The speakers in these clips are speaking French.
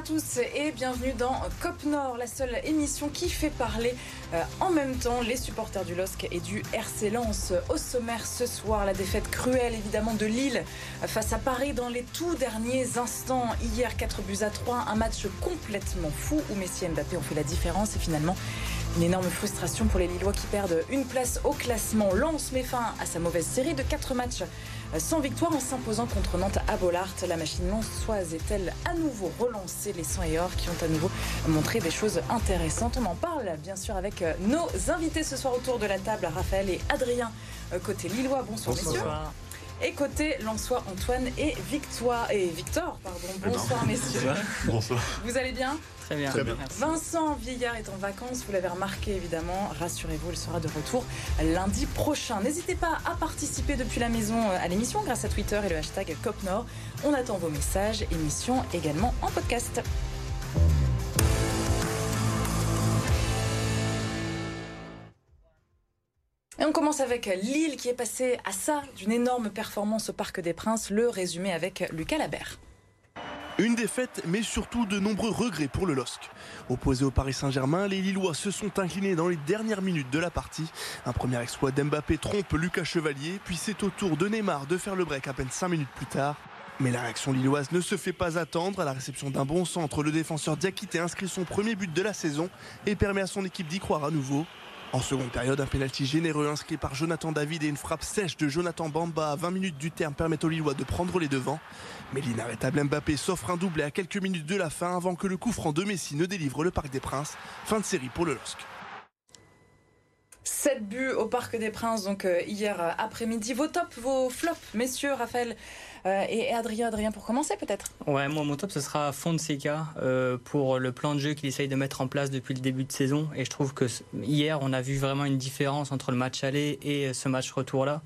à tous et bienvenue dans COP Nord, la seule émission qui fait parler euh, en même temps les supporters du LOSC et du RC Lens. Au sommaire ce soir, la défaite cruelle évidemment de Lille face à Paris dans les tout derniers instants. Hier, 4 buts à 3, un match complètement fou où Messi et Mbappé ont fait la différence et finalement une énorme frustration pour les Lillois qui perdent une place au classement. Lens met fin à sa mauvaise série de 4 matchs sans victoire en s'imposant contre Nantes à Bollard. La machine lançoise est-elle à nouveau relancée? Les 100 et or qui ont à nouveau montré des choses intéressantes. On en parle bien sûr avec euh, nos invités ce soir autour de la table, Raphaël et Adrien euh, côté Lillois. Bonsoir, messieurs. Et côté Lançois, Antoine et Victoire et Victor, pardon. Bonsoir messieurs. Bonsoir. Vous allez bien? Très bien. Très bien. Vincent Vieillard est en vacances, vous l'avez remarqué évidemment. Rassurez-vous, il sera de retour lundi prochain. N'hésitez pas à participer depuis la maison euh, à l'émission grâce à Twitter et le hashtag COPNOR. On attend vos messages, émission également en podcast. Et on commence avec Lille qui est passé à ça d'une énorme performance au Parc des Princes. Le résumé avec Lucas Labert. Une défaite, mais surtout de nombreux regrets pour le LOSC. Opposé au Paris Saint-Germain, les Lillois se sont inclinés dans les dernières minutes de la partie. Un premier exploit d'Mbappé trompe Lucas Chevalier, puis c'est au tour de Neymar de faire le break à peine 5 minutes plus tard. Mais la réaction lilloise ne se fait pas attendre. À la réception d'un bon centre, le défenseur Diakité inscrit son premier but de la saison et permet à son équipe d'y croire à nouveau. En seconde période, un pénalty généreux inscrit par Jonathan David et une frappe sèche de Jonathan Bamba à 20 minutes du terme permettent aux Lillois de prendre les devants. Mais l'inarrêtable Mbappé s'offre un doublé à quelques minutes de la fin avant que le coup franc de Messi ne délivre le Parc des Princes. Fin de série pour le LOSC. 7 buts au Parc des Princes, donc euh, hier euh, après-midi. Vos tops, vos flops, messieurs, Raphaël? Euh, et Adrien. Adrien, pour commencer peut-être Ouais, moi mon top ce sera Fonseca euh, pour le plan de jeu qu'il essaye de mettre en place depuis le début de saison. Et je trouve que hier on a vu vraiment une différence entre le match aller et ce match retour là.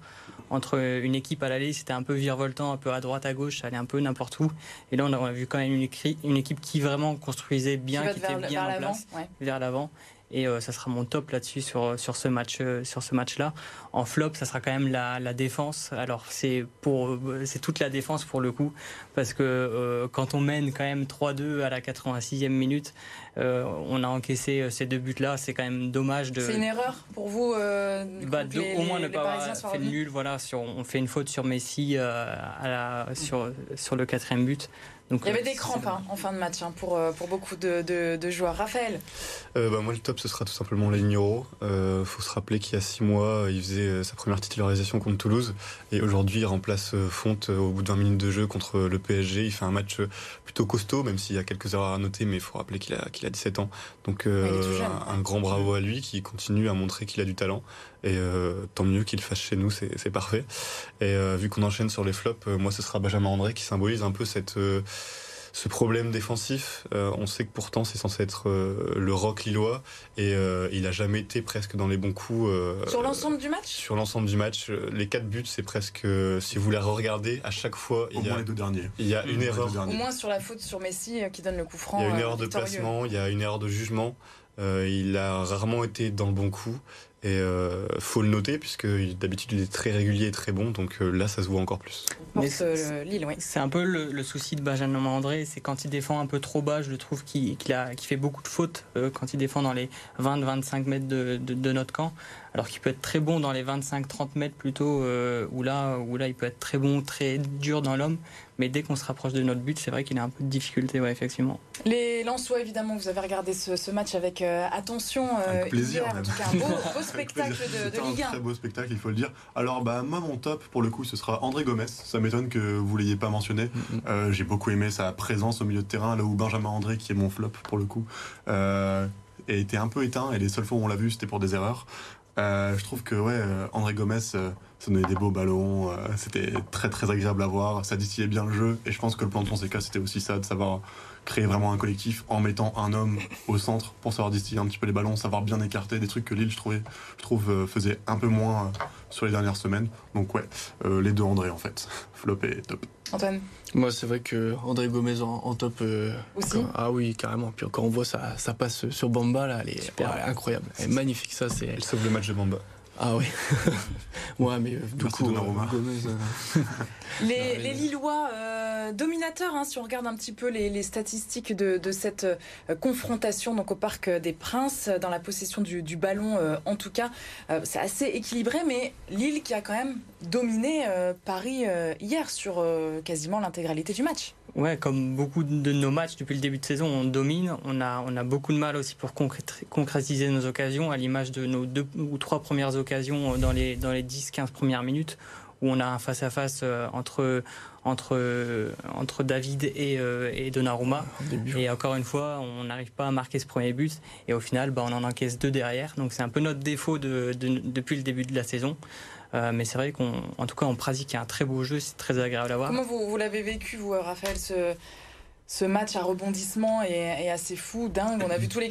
Entre une équipe à l'aller, c'était un peu virevoltant, un peu à droite, à gauche, ça allait un peu n'importe où. Et là, on a, vu quand même une, équipe qui vraiment construisait bien, Qui qui était le- bien en place, ouais. vers l'avant. Et euh, ça sera mon top là-dessus sur, sur ce match euh, sur ce match-là. En flop, ça sera quand même la, la défense. Alors c'est pour euh, c'est toute la défense pour le coup parce que euh, quand on mène quand même 3-2 à la 86e minute, euh, on a encaissé ces deux buts-là. C'est quand même dommage de C'est une erreur pour vous euh, bah, de- les- au moins les- ne les pas fait le nul. Voilà, sur, on fait une faute sur Messi à la, sur, sur le quatrième but. Donc, Il y avait euh, des crampes hein, en fin de match hein, pour, euh, pour beaucoup de, de- de joueurs. Raphaël, Euh, bah, moi, le top, ce sera tout simplement Legnoro. Euh, faut se rappeler qu'il y a six mois, il faisait euh, sa première titularisation contre Toulouse. Et aujourd'hui, il remplace Fonte au bout de 20 minutes de jeu contre le PSG. Il fait un match plutôt costaud, même s'il y a quelques erreurs à noter, mais il faut rappeler qu'il a, qu'il a 17 ans. Donc, euh, Il un, un grand bravo à lui qui continue à montrer qu'il a du talent. Et euh, tant mieux qu'il le fasse chez nous, c'est c'est parfait. Et euh, vu qu'on enchaîne sur les flops, euh, moi, ce sera Benjamin André qui symbolise un peu cette. Ce problème défensif, Euh, on sait que pourtant c'est censé être euh, le rock lillois et euh, il a jamais été presque dans les bons coups. euh, sur l'ensemble du match? sur l'ensemble du match, les quatre buts, c'est presque, euh, si vous les regardez, à chaque fois, Au il y moins a, les deux derniers. il y a une erreur. Au moins sur la faute sur Messi euh, qui donne le coup franc. Il y a une euh, erreur de victorieux. placement, il y a une erreur de jugement. Euh, il a rarement été dans le bon coup et euh, faut le noter puisque d'habitude il est très régulier et très bon. Donc euh, là, ça se voit encore plus. Mais c'est- euh, le- Lille, oui. C'est un peu le, le souci de Benjamin André, c'est quand il défend un peu trop bas, je le trouve qu'il qu'il a- qu'il fait beaucoup de fautes euh, quand il défend dans les 20-25 mètres de, de- de notre camp, alors qu'il peut être très bon dans les 25-30 mètres plutôt, euh, où, là, où là il peut être très bon, très dur dans l'homme, mais dès qu'on se rapproche de notre but, c'est vrai qu'il a un peu de difficulté, ouais, effectivement. Les Lensois, évidemment, vous avez regardé ce, ce match avec euh, attention. euh, Avec plaisir, hier. en tout cas, un beau, beau Avec spectacle de, un 1. très beau spectacle, il faut le dire. Alors, bah, moi, mon top, pour le coup, ce sera André Gomez. Ça m'étonne que vous l'ayez pas mentionné. Euh, J'ai beaucoup aimé sa présence au milieu de terrain, là où Benjamin André, qui est mon flop pour le coup, euh, a été un peu éteint. Et les seules fois où on l'a vu, c'était pour des erreurs. Euh, je trouve que ouais, euh, André Gomez, euh, ça donnait des beaux ballons. euh, c'était très très agréable à voir. Ça distillait bien le jeu. Et je pense que le plan de Fonseca, c'était aussi ça, de savoir créer vraiment un collectif en mettant un homme au centre pour savoir distiller un petit peu les ballons, savoir bien écarter des trucs que Lille, je, trouvais, je trouve, euh, faisait un peu moins euh, sur les dernières semaines. Donc ouais, euh, les deux André en fait. Flop et top. Antoine, Moi, c'est vrai que André Gomez en, en top. euh, Aussi quand- ah oui, carrément. Puis quand on voit ça, ça passe sur Bamba, là, elle est, Super. ouais, elle est incroyable. Elle est magnifique, ça. C'est Il sauve le match de Bamba. Ah oui. ouais, mais du coup, Gomez, les, les, Lillois euh, dominateurs, hein, si on regarde un petit peu les, les statistiques de, de cette euh, confrontation donc au Parc des Princes, dans la possession du, du ballon euh, en tout cas, c'est assez équilibré, mais Lille qui a quand même dominé Paris hier sur quasiment l'intégralité du match. Ouais, comme beaucoup de nos matchs depuis le début de saison, on domine. On a, on a beaucoup de mal aussi pour concrétiser nos occasions, à l'image de nos deux ou trois premières occasions dans les, dans les 10-15 premières minutes, où on a un face-à-face euh, entre, entre, entre David et, euh, et Donnarumma. Et encore une fois, on n'arrive pas à marquer ce premier but. Et au final, bah, on en encaisse deux derrière. Donc c'est un peu notre défaut de, depuis le début de la saison. Euh, mais c'est vrai qu'en tout cas, en pratique, il y a un très beau jeu, c'est très agréable à voir. Comment vous, vous l'avez vécu, vous, Raphaël, ce, ce match à rebondissement est, assez fou, dingue. On a vu tous les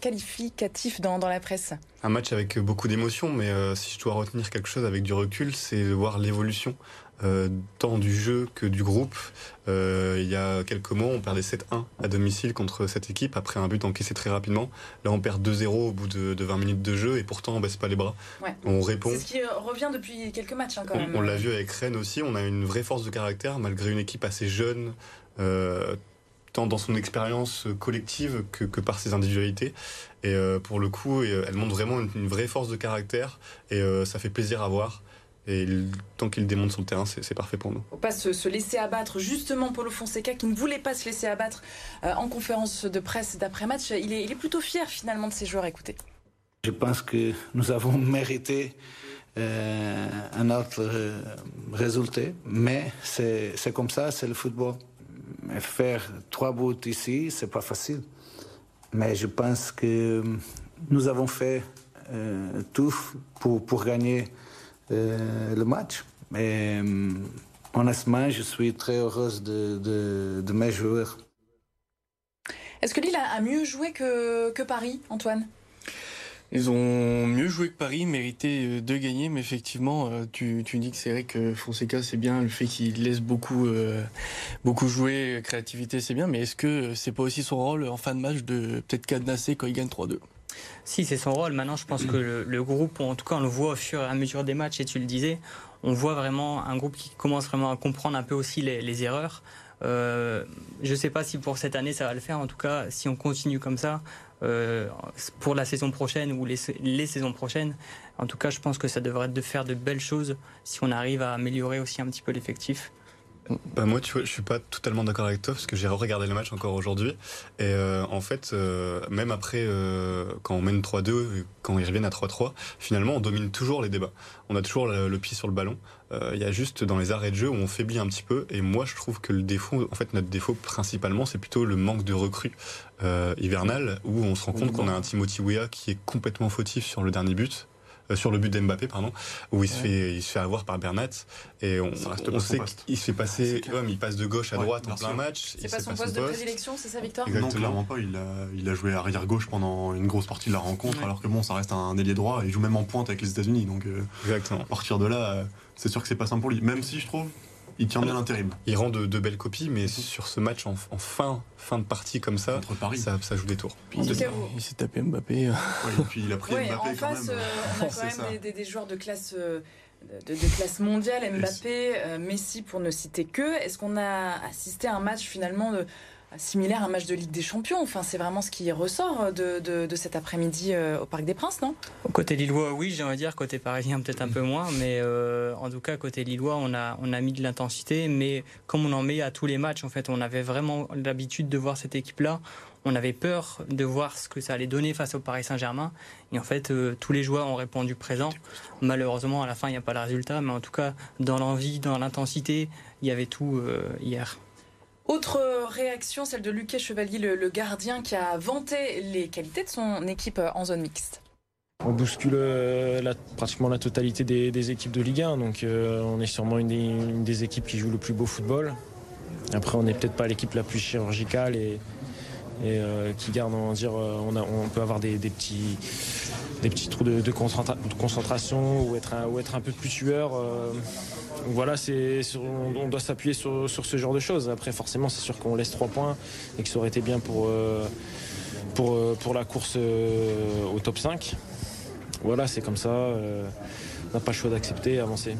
qualificatifs dans, dans, la presse. Un match avec beaucoup d'émotions, mais euh, si je dois retenir quelque chose avec du recul, c'est de voir l'évolution euh, tant du jeu que du groupe. Euh, il y a quelques mois, on perdait 7-1 à domicile contre cette équipe après un but encaissé très rapidement. Là, on perd 2-0 au bout de, 20 minutes de jeu et pourtant on baisse pas les bras. On répond. C'est ce qui revient depuis quelques matchs hein, quand même. On, l'a vu avec Rennes aussi. On a une vraie force de caractère malgré une équipe assez jeune. Euh, tant dans son expérience collective que, par ses individualités. Et pour le coup, elle montre vraiment une, une, vraie force de caractère et ça fait plaisir à voir. Et tant qu'il démonte son terrain, c'est parfait pour nous. Faut pas se, laisser abattre. Justement, Paulo Fonseca, qui ne voulait pas se laisser abattre euh, en conférence de presse d'après-match, il est, il est, plutôt fier finalement de ses joueurs. Écoutez. Je pense que nous avons mérité euh, un autre euh, résultat, mais c'est comme ça, c'est le football. Faire trois buts ici, c'est pas facile. Mais je pense que nous avons fait tout pour, gagner euh, le match. Mais euh, honnêtement, je suis très heureuse de, mes joueurs. Est-ce que Lille a mieux joué que Paris, Antoine? Ils ont mieux joué que Paris, mérité euh, de gagner, mais effectivement, tu, tu dis que c'est vrai que Fonseca, c'est bien, le fait qu'il laisse beaucoup, beaucoup jouer, créativité, c'est bien, mais est-ce que c'est pas aussi son rôle en fin de match de peut-être cadenasser quand il gagne 3-2 si, c'est son rôle. Maintenant, je pense que le, groupe, en tout cas, on le voit au fur et à mesure des matchs, et tu le disais, on voit vraiment un groupe qui commence vraiment à comprendre un peu aussi les, erreurs. Euh, je ne sais pas si pour cette année ça va le faire. En tout cas, si on continue comme ça euh, pour la saison prochaine ou les, les, saisons prochaines, en tout cas, je pense que ça devrait de faire de belles choses si on arrive à améliorer aussi un petit peu l'effectif. Bah moi, tu vois, je suis pas totalement d'accord avec toi parce que j'ai regardé le match encore aujourd'hui et euh, en fait, euh, même après, euh, quand on mène 3-2, quand ils reviennent à 3-3, finalement, on domine toujours les débats. On a toujours le, pied sur le ballon. Il y a juste dans les arrêts de jeu où on faiblit un petit peu et moi, je trouve que le défaut, en fait, notre défaut principalement, c'est plutôt le manque de recrues hivernales où on se rend compte qu'on a un Timothy Weah qui est complètement fautif sur le dernier but euh, sur le but d'Mbappé, pardon, où il se fait, il se fait avoir par Bernat et on, on sait qu'il se fait passer, il passe de gauche à droite en plein match. C'est pas son poste de prédilection, c'est ça, Victor Non, clairement pas. Il a, il a joué arrière gauche pendant une grosse partie de la rencontre, alors que bon, ça reste un ailier droit. Il joue même en pointe avec les États-Unis, donc euh, Exactement. à partir de là, euh, c'est sûr que c'est pas simple pour lui. Même si je trouve il tient bien l'intérim. Il rend de, belles copies, mais sur ce match en, fin, fin de partie comme ça, Ça, ça, joue des tours. il, s'est tapé Mbappé. et puis il a pris Mbappé en face, euh, on a quand même des, joueurs de classe. Euh, de, classe mondiale, Mbappé, euh, Messi pour ne citer que. Est-ce qu'on a assisté à un match finalement de, similaire à un match de Ligue des Champions. Enfin, c'est vraiment ce qui ressort de, de, cet après-midi euh, au Parc des Princes, non? Côté Lillois, oui, j'ai envie de dire. Côté parisien, peut-être un peu moins. Mais euh, en tout cas, côté Lillois, on a, on a mis de l'intensité. Mais comme on en met à tous les matchs, en fait, on avait vraiment l'habitude de voir cette équipe-là. On avait peur de voir ce que ça allait donner face au Paris Saint-Germain. Et en fait, euh, tous les joueurs ont répondu présent. Malheureusement, à la fin, il n'y a pas le résultat. Mais en tout cas, dans l'envie, dans l'intensité, il y avait tout hier. Autre réaction, celle de Lucas Chevalier, le, gardien, qui a vanté les qualités de son équipe en zone mixte. On bouscule euh, pratiquement la totalité des, équipes de Ligue 1, donc euh, on est sûrement une des, équipes qui joue le plus beau football. Après, on n'est peut-être pas l'équipe la plus chirurgicale et, euh, qui garde, on, dire, on, peut avoir des, petits, trous de, concentration ou être, un, ou être un peu plus tueur voilà, c'est, on doit s'appuyer sur, ce genre de choses. Après, forcément, c'est sûr qu'on laisse trois points et que ça aurait été bien pour, euh, pour, euh, pour la course euh, au top 5. voilà, c'est comme ça. on n'a pas le choix d'accepter, avancer.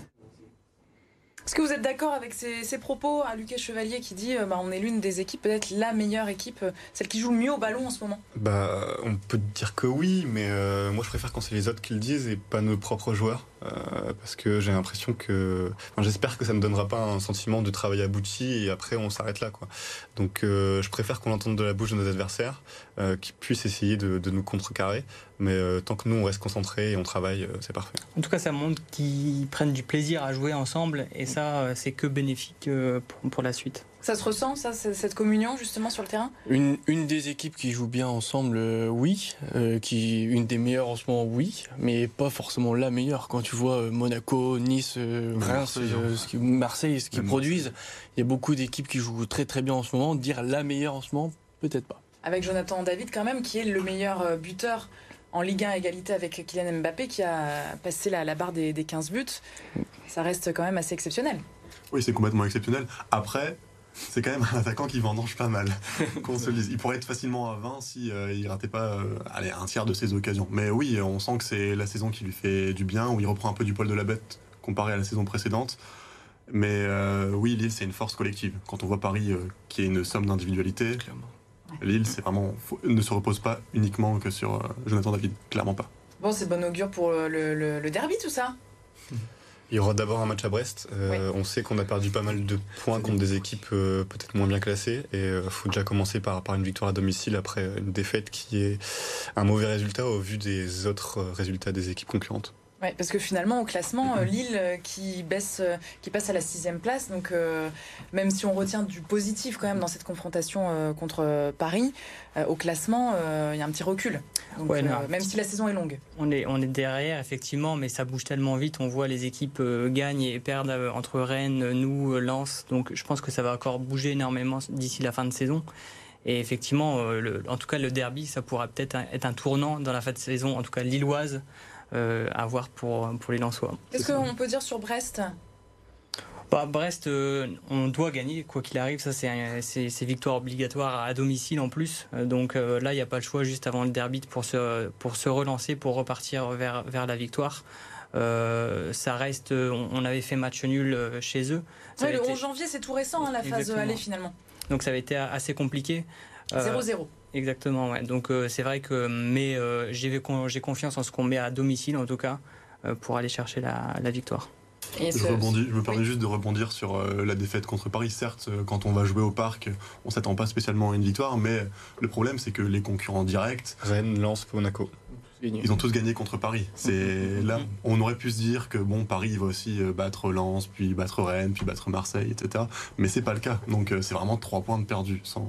Est-ce que vous êtes d'accord avec ces, propos à Lucas Chevalier qui dit bah, on est l'une des équipes, peut-être la meilleure équipe, celle qui joue le mieux au ballon en ce moment? Bah, on peut dire que oui, mais moi je préfère quand c'est les autres qui le disent et pas nos propres joueurs. Euh, parce que j'ai l'impression que, j'espère que ça ne donnera pas un sentiment de travail abouti et après on s'arrête là, quoi. Donc, euh, je préfère qu'on l'entende de la bouche de nos adversaires, euh, qui puissent essayer de, nous contrecarrer, mais tant que nous on reste concentrés et on travaille, c'est parfait. En tout cas, ça montre qu'ils prennent du plaisir à jouer ensemble et ça, c'est que bénéfique pour la suite. Ça se ressent, ça, cette communion justement sur le terrain? Une, une, des équipes qui joue bien ensemble, euh, oui. Euh, qui une des meilleures en ce moment, oui. Mais pas forcément la meilleure. Quand tu vois euh, Monaco, Nice, Reims, Marseille, ce qu'ils produisent, il y a beaucoup d'équipes qui jouent très très bien en ce moment. Dire la meilleure en ce moment, peut-être pas. Avec Jonathan David quand même, qui est le meilleur buteur en Ligue 1 égalité avec Kylian Mbappé, qui a passé la, la barre des, des 15 buts. Ça reste quand même assez exceptionnel. Oui, c'est complètement exceptionnel. Après, c'est quand même un attaquant qui vendange pas mal. qu'on se Il pourrait être facilement à 20 si euh, il ratait pas euh, allez, un tiers de ses occasions. Mais oui, on sent que c'est la saison qui lui fait du bien, où il reprend un peu du poil de la bête comparé à la saison précédente. Mais euh, oui, Lille, c'est une force collective. Quand on voit Paris, qui est une somme d'individualité, Lille, c'est vraiment ne se repose pas uniquement que sur Jonathan David, clairement pas. Bon, c'est bon augure pour le derby, tout ça. Il y aura d'abord un match à Brest. Euh, on sait qu'on a perdu pas mal de points contre des équipes euh, peut-être moins bien classées. Et il euh, faut déjà commencer par, par une victoire à domicile après une défaite qui est un mauvais résultat au vu des autres résultats des équipes concurrentes. Ouais, parce que finalement, au classement, Lille qui baisse, qui passe à la sixième place. Donc, même si on retient du positif quand même dans cette confrontation contre Paris, au classement, il y a un petit recul. même si la saison est longue. On est, on est derrière, effectivement, mais ça bouge tellement vite. On voit les équipes gagnent et perdent entre Rennes, nous, Lens. Donc, je pense que ça va encore bouger énormément d'ici la fin de saison. Et effectivement, en tout cas, le derby, ça pourra peut-être être un tournant dans la fin de saison, en tout cas lilloise. Euh, à voir pour, pour les Lensois. Qu'est-ce qu'on peut dire sur Brest? Bah, Brest, euh, on doit gagner, quoi qu'il arrive. Ça, c'est victoire obligatoire à domicile en plus. Euh, donc là, il n'y a pas le choix juste avant le derby pour se, pour se relancer, pour repartir vers, vers la victoire. ça reste, on, avait fait match nul chez eux. le 11 janvier, c'est tout récent, hein, la phase aller finalement. Donc ça avait été assez compliqué. 0-0. Exactement, ouais. Donc euh, c'est vrai que mais euh, j'ai confiance en ce qu'on met à domicile en tout cas euh, pour aller chercher la, victoire. je, rebondis, je me permets juste de rebondir sur la défaite contre Paris. Certes, quand on va jouer au parc, on s'attend pas spécialement à une victoire, mais le problème c'est que les concurrents directs, Rennes, Lens, Monaco, ils ont tous gagné contre Paris. C'est là, on aurait pu se dire que bon, Paris va aussi battre Lens, puis battre Rennes, puis battre Marseille, etc. Mais c'est pas le cas. Donc c'est vraiment trois points de perdus sans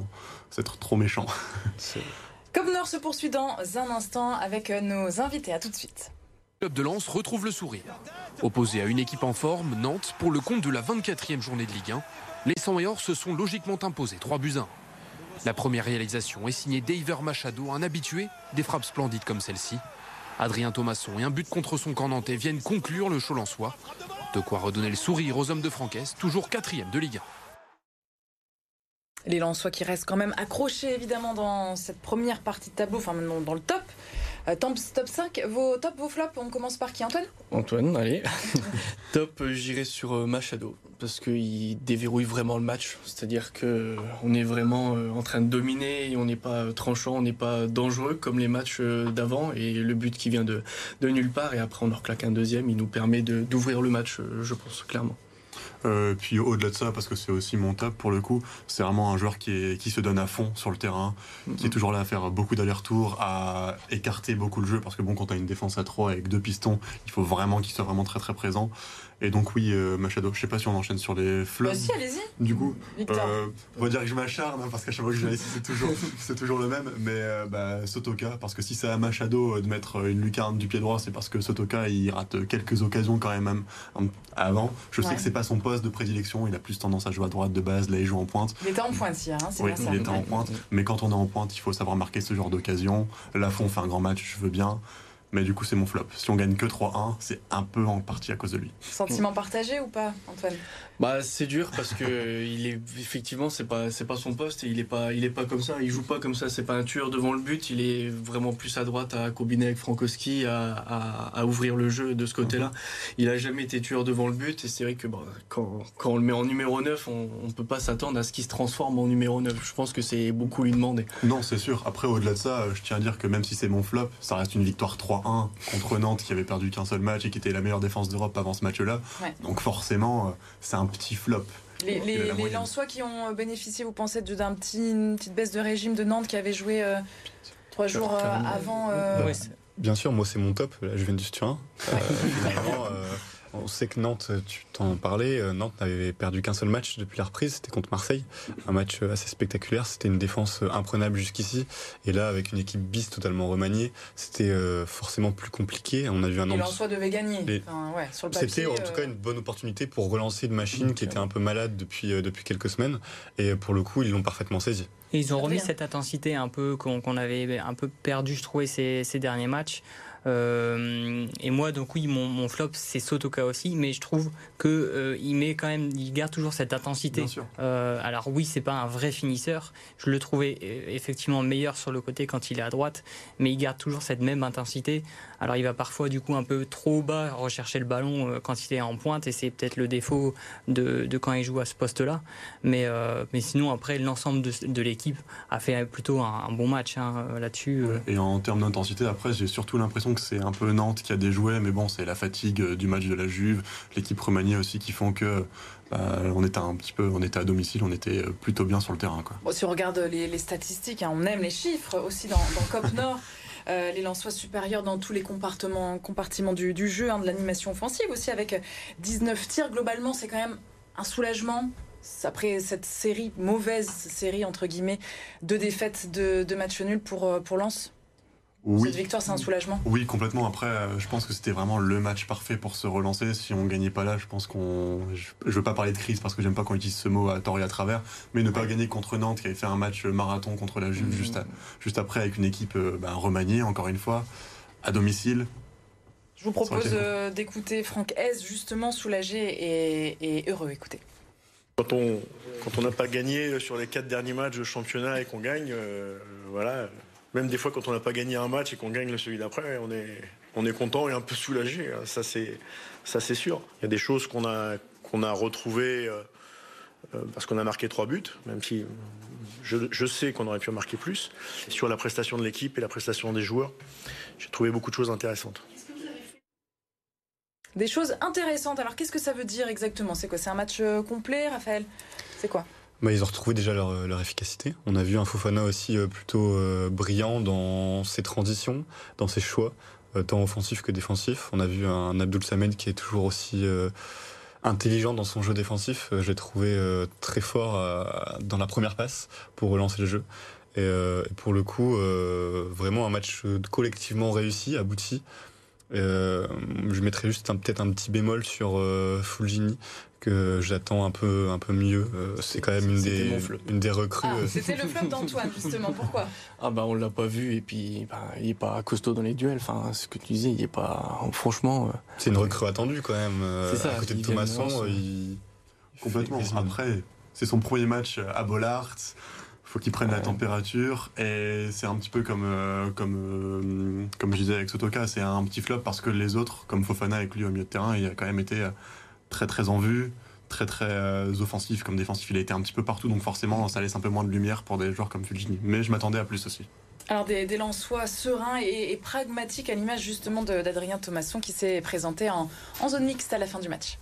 c'est trop méchant. Comme Nord se poursuit dans un instant avec nos invités. À tout de suite. Le club de Lens retrouve le sourire. Opposé à une équipe en forme, Nantes, pour le compte de la 24e journée de Ligue 1, les 100 et or se sont logiquement imposés 3 buts 1. La première réalisation est signée d'Aver Machado, un habitué des frappes splendides comme celle-ci. Adrien Thomasson et un but contre son camp nantais viennent conclure le show. De quoi redonner le sourire aux hommes de Francaise, toujours quatrième de Ligue 1 les Lensois qui restent quand même accrochés évidemment dans cette première partie de tableau, enfin dans, dans le top. Euh, top, 5, vos top, vos flops, on commence par qui? Antoine? Antoine, allez. top, euh, j'irai sur euh, Machado, parce qu'il déverrouille vraiment le match. C'est-à-dire qu'on est vraiment en train de dominer, et on n'est pas tranchant, on n'est pas dangereux comme les matchs d'avant. Et le but qui vient de, de nulle part, et après on en reclaque un deuxième, il nous permet d'ouvrir le match, je pense, clairement. Euh, puis au-delà de ça, parce que c'est aussi mon top pour le coup, c'est vraiment un joueur qui, est, qui se donne à fond sur le terrain, qui est mhm. toujours là à faire beaucoup d'allers-retours, à écarter beaucoup le jeu, parce que bon, quand tu as une défense à 3 avec deux pistons, il faut vraiment qu'il soit vraiment très très présent. Et donc oui, euh, Machado, je sais pas si on enchaîne sur les flops. Vas-y, allez-y. Du coup, euh, on va dire que je m'acharne, hein, parce qu'à chaque fois que je viens ici, c'est toujours, c'est toujours le même. Mais euh, bah, Sotoka, parce que si c'est à Machado de mettre une lucarne du pied droit, c'est parce que Sotoka, il rate quelques occasions quand même avant. Je sais que c'est pas son poste de prédilection, il a plus tendance à jouer à droite de base, là il joue en pointe. Il était en pointe hier, hein, c'est oui, il était en pointe. Mais quand on est en pointe, il faut savoir marquer ce genre d'occasion. Lafont fait un grand match, je veux bien. Mais du coup, c'est mon flop. Si on gagne que 3-1, c'est un peu en partie à cause de lui. Sentiment partagé ou pas, Antoine? Bah c'est dur parce que il est effectivement c'est pas c'est pas son poste et il est pas il est pas comme ça. Il joue pas comme ça. C'est pas un tueur devant le but. Il est vraiment plus à droite à combiner avec Frankowski à, à, à ouvrir le jeu de ce côté-là. Il a jamais été tueur devant le but et c'est vrai que bah, quand, quand on le met en numéro 9 on, on peut pas s'attendre à ce qu'il se transforme en numéro 9 je pense que c'est beaucoup lui demander. Non, c'est sûr. Après, au-delà de ça, je tiens à dire que même si c'est mon flop, ça reste une victoire 3-1 contre Nantes qui avait perdu qu'un seul match et qui était la meilleure défense d'Europe avant ce match-là. Ouais. Donc forcément, euh, c'est un petit flop. Les, les, la les. Lensois qui ont bénéficié, vous pensez, d'un petit, une petite baisse de régime de Nantes qui avait joué euh, trois jours euh, avant euh, Bien sûr, moi c'est mon top, la Juventus Turin. Euh, finalement, euh, on sait que Nantes, tu t'en parlais, euh, Nantes n'avait perdu qu'un seul match depuis la reprise, c'était contre Marseille. Un match euh, assez spectaculaire, c'était une défense euh, imprenable jusqu'ici. Et là, avec une équipe bis totalement remaniée, c'était forcément plus compliqué. On a vu un Nantes. Lensois devaient gagner. Les- Enfin, ouais, sur le papier, C'était en tout cas une bonne opportunité pour relancer une machine qui était un peu malade depuis, depuis quelques semaines. Et pour le coup, ils l'ont parfaitement saisi. Et ils ont remis cette intensité un peu qu'on qu'on avait un peu perdu, je trouvais, ces, ces derniers matchs. Euh, et moi, donc oui, mon, mon flop, c'est Sotoka aussi, mais je trouve que euh, il met quand même, il garde toujours cette intensité. Euh, alors oui, c'est pas un vrai finisseur. Je le trouvais effectivement meilleur sur le côté quand il est à droite, mais il garde toujours cette même intensité. Alors il va parfois du coup un peu trop bas rechercher le ballon euh, quand il est en pointe, et c'est peut-être le défaut de, de quand il joue à ce poste-là. Mais, euh, mais sinon après l'ensemble de, de l'équipe a fait plutôt un, un bon match hein, là-dessus. euh. Et en termes d'intensité, après, j'ai surtout l'impression que c'est un peu Nantes qui a déjoué, mais bon, c'est la fatigue du match de la Juve, l'équipe remaniée aussi qui font que bah, on était un petit peu, on était à domicile, on était plutôt bien sur le terrain, quoi. Bon, si on regarde les, les statistiques, hein, on aime les chiffres aussi dans, dans Cop Nord. Euh, les Lensois supérieurs dans tous les compartiments, du, jeu, hein, de l'animation offensive aussi, avec 19 tirs. Globalement, c'est quand même un soulagement. Après cette série, mauvaise série, entre guillemets, de défaites de, de matchs nuls pour, euh, pour Lens. Oui. Cette victoire, c'est un soulagement? Oui, complètement. Après, euh, je pense que c'était vraiment le match parfait pour se relancer. Si on gagnait pas là, je pense qu'on. Je, veux pas parler de crise parce que j'aime pas qu'on utilise ce mot à tort et à travers, mais ne pas gagner contre Nantes qui avait fait un match marathon contre la Juve juste, à- juste après avec une équipe euh, bah, remaniée, encore une fois, à domicile. Je vous propose euh, d'écouter Franck Hez, justement soulagé et, et heureux. Écoutez. Quand on quand on n'a pas gagné sur les quatre derniers matchs de championnat et qu'on gagne, euh, voilà. Même des fois quand on n'a pas gagné un match et qu'on gagne celui d'après, on est on est content et un peu soulagé. hein. Ça c'est ça c'est sûr. Il y a des choses qu'on a qu'on a retrouvées euh, euh, parce qu'on a marqué trois buts, même si je, je sais qu'on aurait pu en marquer plus. Sur la prestation de l'équipe et la prestation des joueurs, j'ai trouvé beaucoup de choses intéressantes. Des choses intéressantes. Alors, qu'est-ce que ça veut dire exactement? C'est quoi? C'est un match euh, complet, Raphaël? C'est quoi? Bah, ils ont retrouvé déjà leur, leur efficacité. On a vu un Fofana aussi euh, plutôt euh, brillant dans ses transitions, dans ses choix, euh, tant offensifs que défensifs. On a vu un Abdul Samed qui est toujours aussi euh, intelligent dans son jeu défensif. Euh, Je l'ai trouvé euh, très fort euh, dans la première passe pour relancer le jeu. Et, euh, pour le coup, euh, vraiment un match euh, collectivement réussi, abouti. Euh, je mettrais juste un- peut-être un petit bémol sur euh, Fulgini que j'attends un peu un peu mieux. Euh, c'est quand même une des une des recrues. Ah, euh, c'était le flop d'Antoine, justement. Pourquoi? Ah bah on l'a pas vu et puis bah, il est pas costaud dans les duels. Enfin ce que tu disais, il est pas franchement. euh, c'est une recrue attendue quand même. C'est ça, à côté de Thomasson, il Complètement. Après, c'est son premier match à Bollard. Faut qu'il prenne la température et c'est un petit peu comme euh, comme euh, comme je disais avec Sotoka, c'est un petit flop parce que les autres, comme Fofana avec lui au milieu de terrain, il a quand même été euh, très très en vue, très très offensif comme défensif. Il a été un petit peu partout, donc forcément ça laisse un peu moins de lumière pour des joueurs comme Fulgini. Mais je m'attendais à plus aussi. Alors, des, des Lensois sereins et, et pragmatiques, à l'image justement d'Adrien Thomasson qui s'est présenté en, en zone mixte à la fin du match.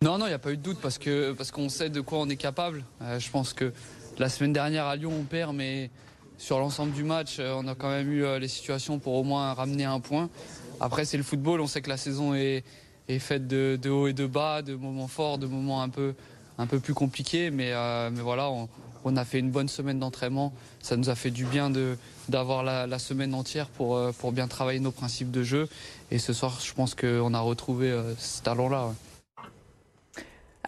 Non, non, il n'y a pas eu de doute parce que parce qu'on sait de quoi on est capable. Euh, je pense que la semaine dernière à Lyon, on perd, mais sur l'ensemble du match, euh, on a quand même eu euh, les situations pour au moins ramener un point. Après, c'est le football. On sait que la saison est, faite de, hauts et de bas, de moments forts, de moments un peu plus compliqués. Mais euh, voilà, on, a fait une bonne semaine d'entraînement. Ça nous a fait du bien d'avoir la, semaine entière pour bien travailler nos principes de jeu. Et ce soir, je pense qu'on a retrouvé ce talent-là.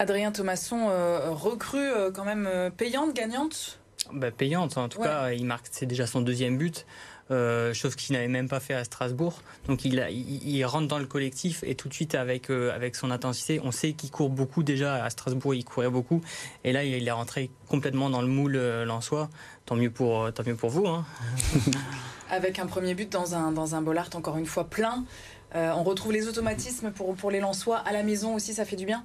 Adrien Thomasson, euh, recrue euh, quand même euh, payante, gagnante? Bah, payante, en tout Ouais. cas, il marque, c'est déjà son deuxième but. euh, chose qu'il n'avait même pas fait à Strasbourg. Donc il, il, rentre dans le collectif et tout de suite avec, euh, avec son intensité, on sait qu'il court beaucoup déjà. À Strasbourg, il courait beaucoup. Et là, il est rentré complètement dans le moule euh, lensois. Tant mieux pour, tant mieux pour vous. Hein. avec un premier but dans un, dans un Bollard encore une fois plein. on retrouve les automatismes pour, pour les Lensois à la maison aussi, ça fait du bien?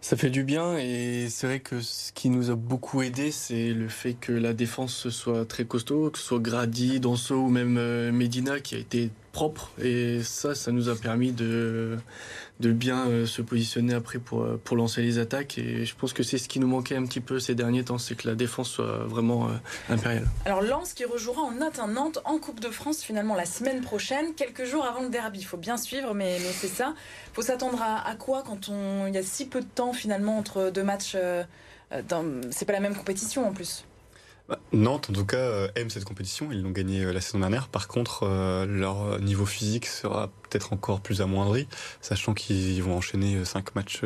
Ça fait du bien et c'est vrai que ce qui nous a beaucoup aidé, c'est le fait que la défense soit très costaud, que ce soit Grady, Danso ou même euh, Medina qui a été Et ça, ça nous a permis de, de bien euh, se positionner après pour, euh, pour lancer les attaques. Et je pense que c'est ce qui nous manquait un petit peu ces derniers temps, c'est que la défense soit vraiment impériale. Alors Lens qui rejouera en Nantes en Coupe de France finalement la semaine prochaine, quelques jours avant le derby. Il faut bien suivre, mais, c'est ça. Il faut s'attendre à, à, quoi quand on, il y a si peu de temps finalement entre deux matchs euh, C'est pas la même compétition en plus. Bah, Nantes, en tout cas, euh, aime cette compétition. Ils l'ont gagné euh, la saison dernière. Par contre, euh, leur niveau physique sera peut-être encore plus amoindri, sachant qu'ils vont enchaîner cinq matchs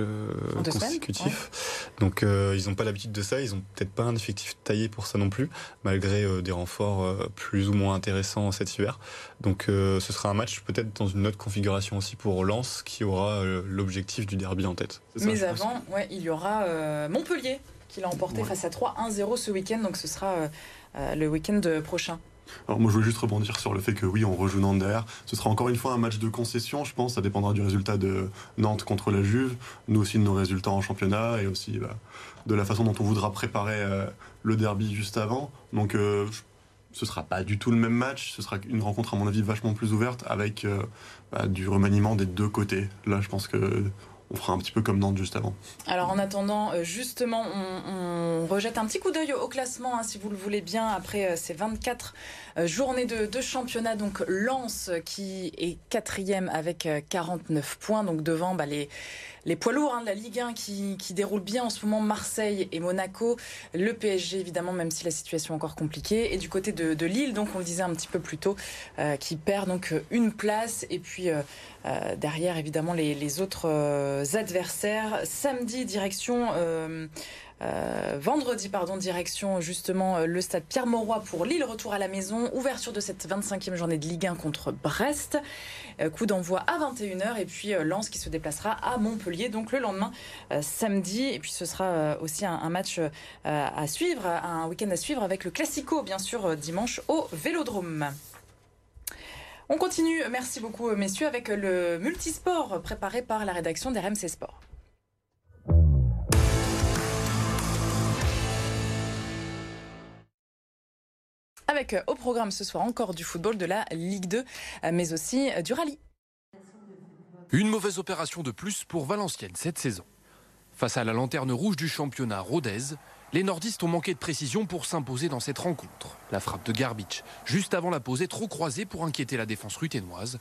consécutifs. Donc, ils n'ont pas l'habitude de ça. Ils n'ont peut-être pas un effectif taillé pour ça non plus, malgré des renforts plus ou moins intéressants cet hiver. Donc, ce sera un match peut-être dans une autre configuration aussi pour Lens, qui aura l'objectif du derby en tête. Mais avant, ouais, il y aura Montpellier qu'il a emporté face à 3 1-0 ce week-end. Donc ce sera euh, euh, le week-end prochain. Alors moi je voulais juste rebondir sur le fait que oui on rejoue Nantes derrière. Ce sera encore une fois un match de concession je pense. Ça dépendra du résultat de Nantes contre la Juve. Nous aussi de nos résultats en championnat et aussi bah, de la façon dont on voudra préparer euh, le derby juste avant. Donc ce ce sera pas du tout le même match. Ce sera une rencontre à mon avis vachement plus ouverte avec bah, du remaniement des deux côtés. Là je pense que on fera un petit peu comme Nantes juste avant. Alors en attendant, euh, justement, on, rejette un petit coup d'œil au classement, hein, si vous le voulez bien, après euh, ces 24 euh, journées de, championnat. Donc Lens qui est quatrième avec 49 points, donc devant bah, les poids lourds hein, de la Ligue 1 qui, qui déroulent bien en ce moment, Marseille et Monaco, le PSG évidemment, même si la situation est encore compliquée, et du côté de, Lille, donc on le disait un petit peu plus tôt, qui perd donc une place, et puis derrière évidemment les, autres adversaires. Samedi, direction euh, vendredi, pardon, direction justement euh, le stade Pierre-Mauroy pour Lille, retour à la maison, ouverture de cette 25e journée de Ligue 1 contre Brest. Euh, coup d'envoi à 21h et puis Lens qui se déplacera à Montpellier donc le lendemain samedi. Et puis ce sera aussi un, match à suivre, un week-end à suivre avec le Classico bien sûr dimanche au Vélodrome. On continue, merci beaucoup messieurs, avec le multisport préparé par la rédaction d'RMC Sport. Avec euh, au programme ce soir encore du football de la Ligue 2, euh, mais aussi euh, du rallye. Une mauvaise opération de plus pour Valenciennes cette saison. Face à la lanterne rouge du championnat Rodez, les nordistes ont manqué de précision pour s'imposer dans cette rencontre. La frappe de Garbage, juste avant la pause, est trop croisée pour inquiéter la défense ruténoise.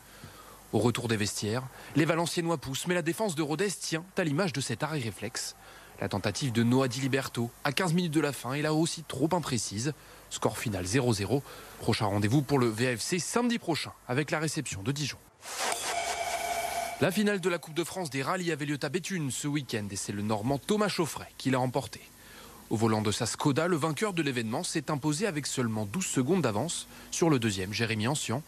Au retour des vestiaires, les Valenciennois poussent, mais la défense de Rodez tient à l'image de cet arrêt réflexe. La tentative de Noah Di Liberto, à 15 minutes de la fin, est là aussi trop imprécise. Score final 0-0. Prochain rendez-vous pour le VFC samedi prochain avec la réception de Dijon. La finale de la Coupe de France des rallyes avait lieu à Béthune ce week-end et c'est le Normand Thomas Chauffret qui l'a remporté. Au volant de sa Skoda, le vainqueur de l'événement s'est imposé avec seulement 12 secondes d'avance sur le deuxième, Jérémy Ancien.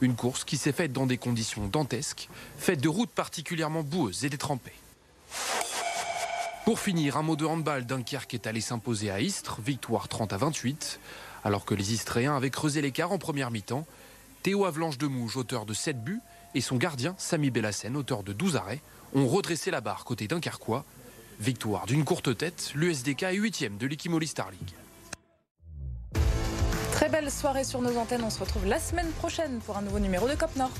Une course qui s'est faite dans des conditions dantesques, faite de routes particulièrement boueuses et détrempées. Pour finir, un mot de handball. Dunkerque est allé s'imposer à Istres, victoire 30 à 28. Alors que les Istréens avaient creusé l'écart en première mi-temps, Théo Avalanche de Mouge, auteur de 7 buts, et son gardien, Samy Bellassen, auteur de 12 arrêts, ont redressé la barre côté Dunkerquois. Victoire d'une courte tête, l'USDK est 8 de l'Ikimoli Star League. Très belle soirée sur nos antennes. On se retrouve la semaine prochaine pour un nouveau numéro de Cop Nord.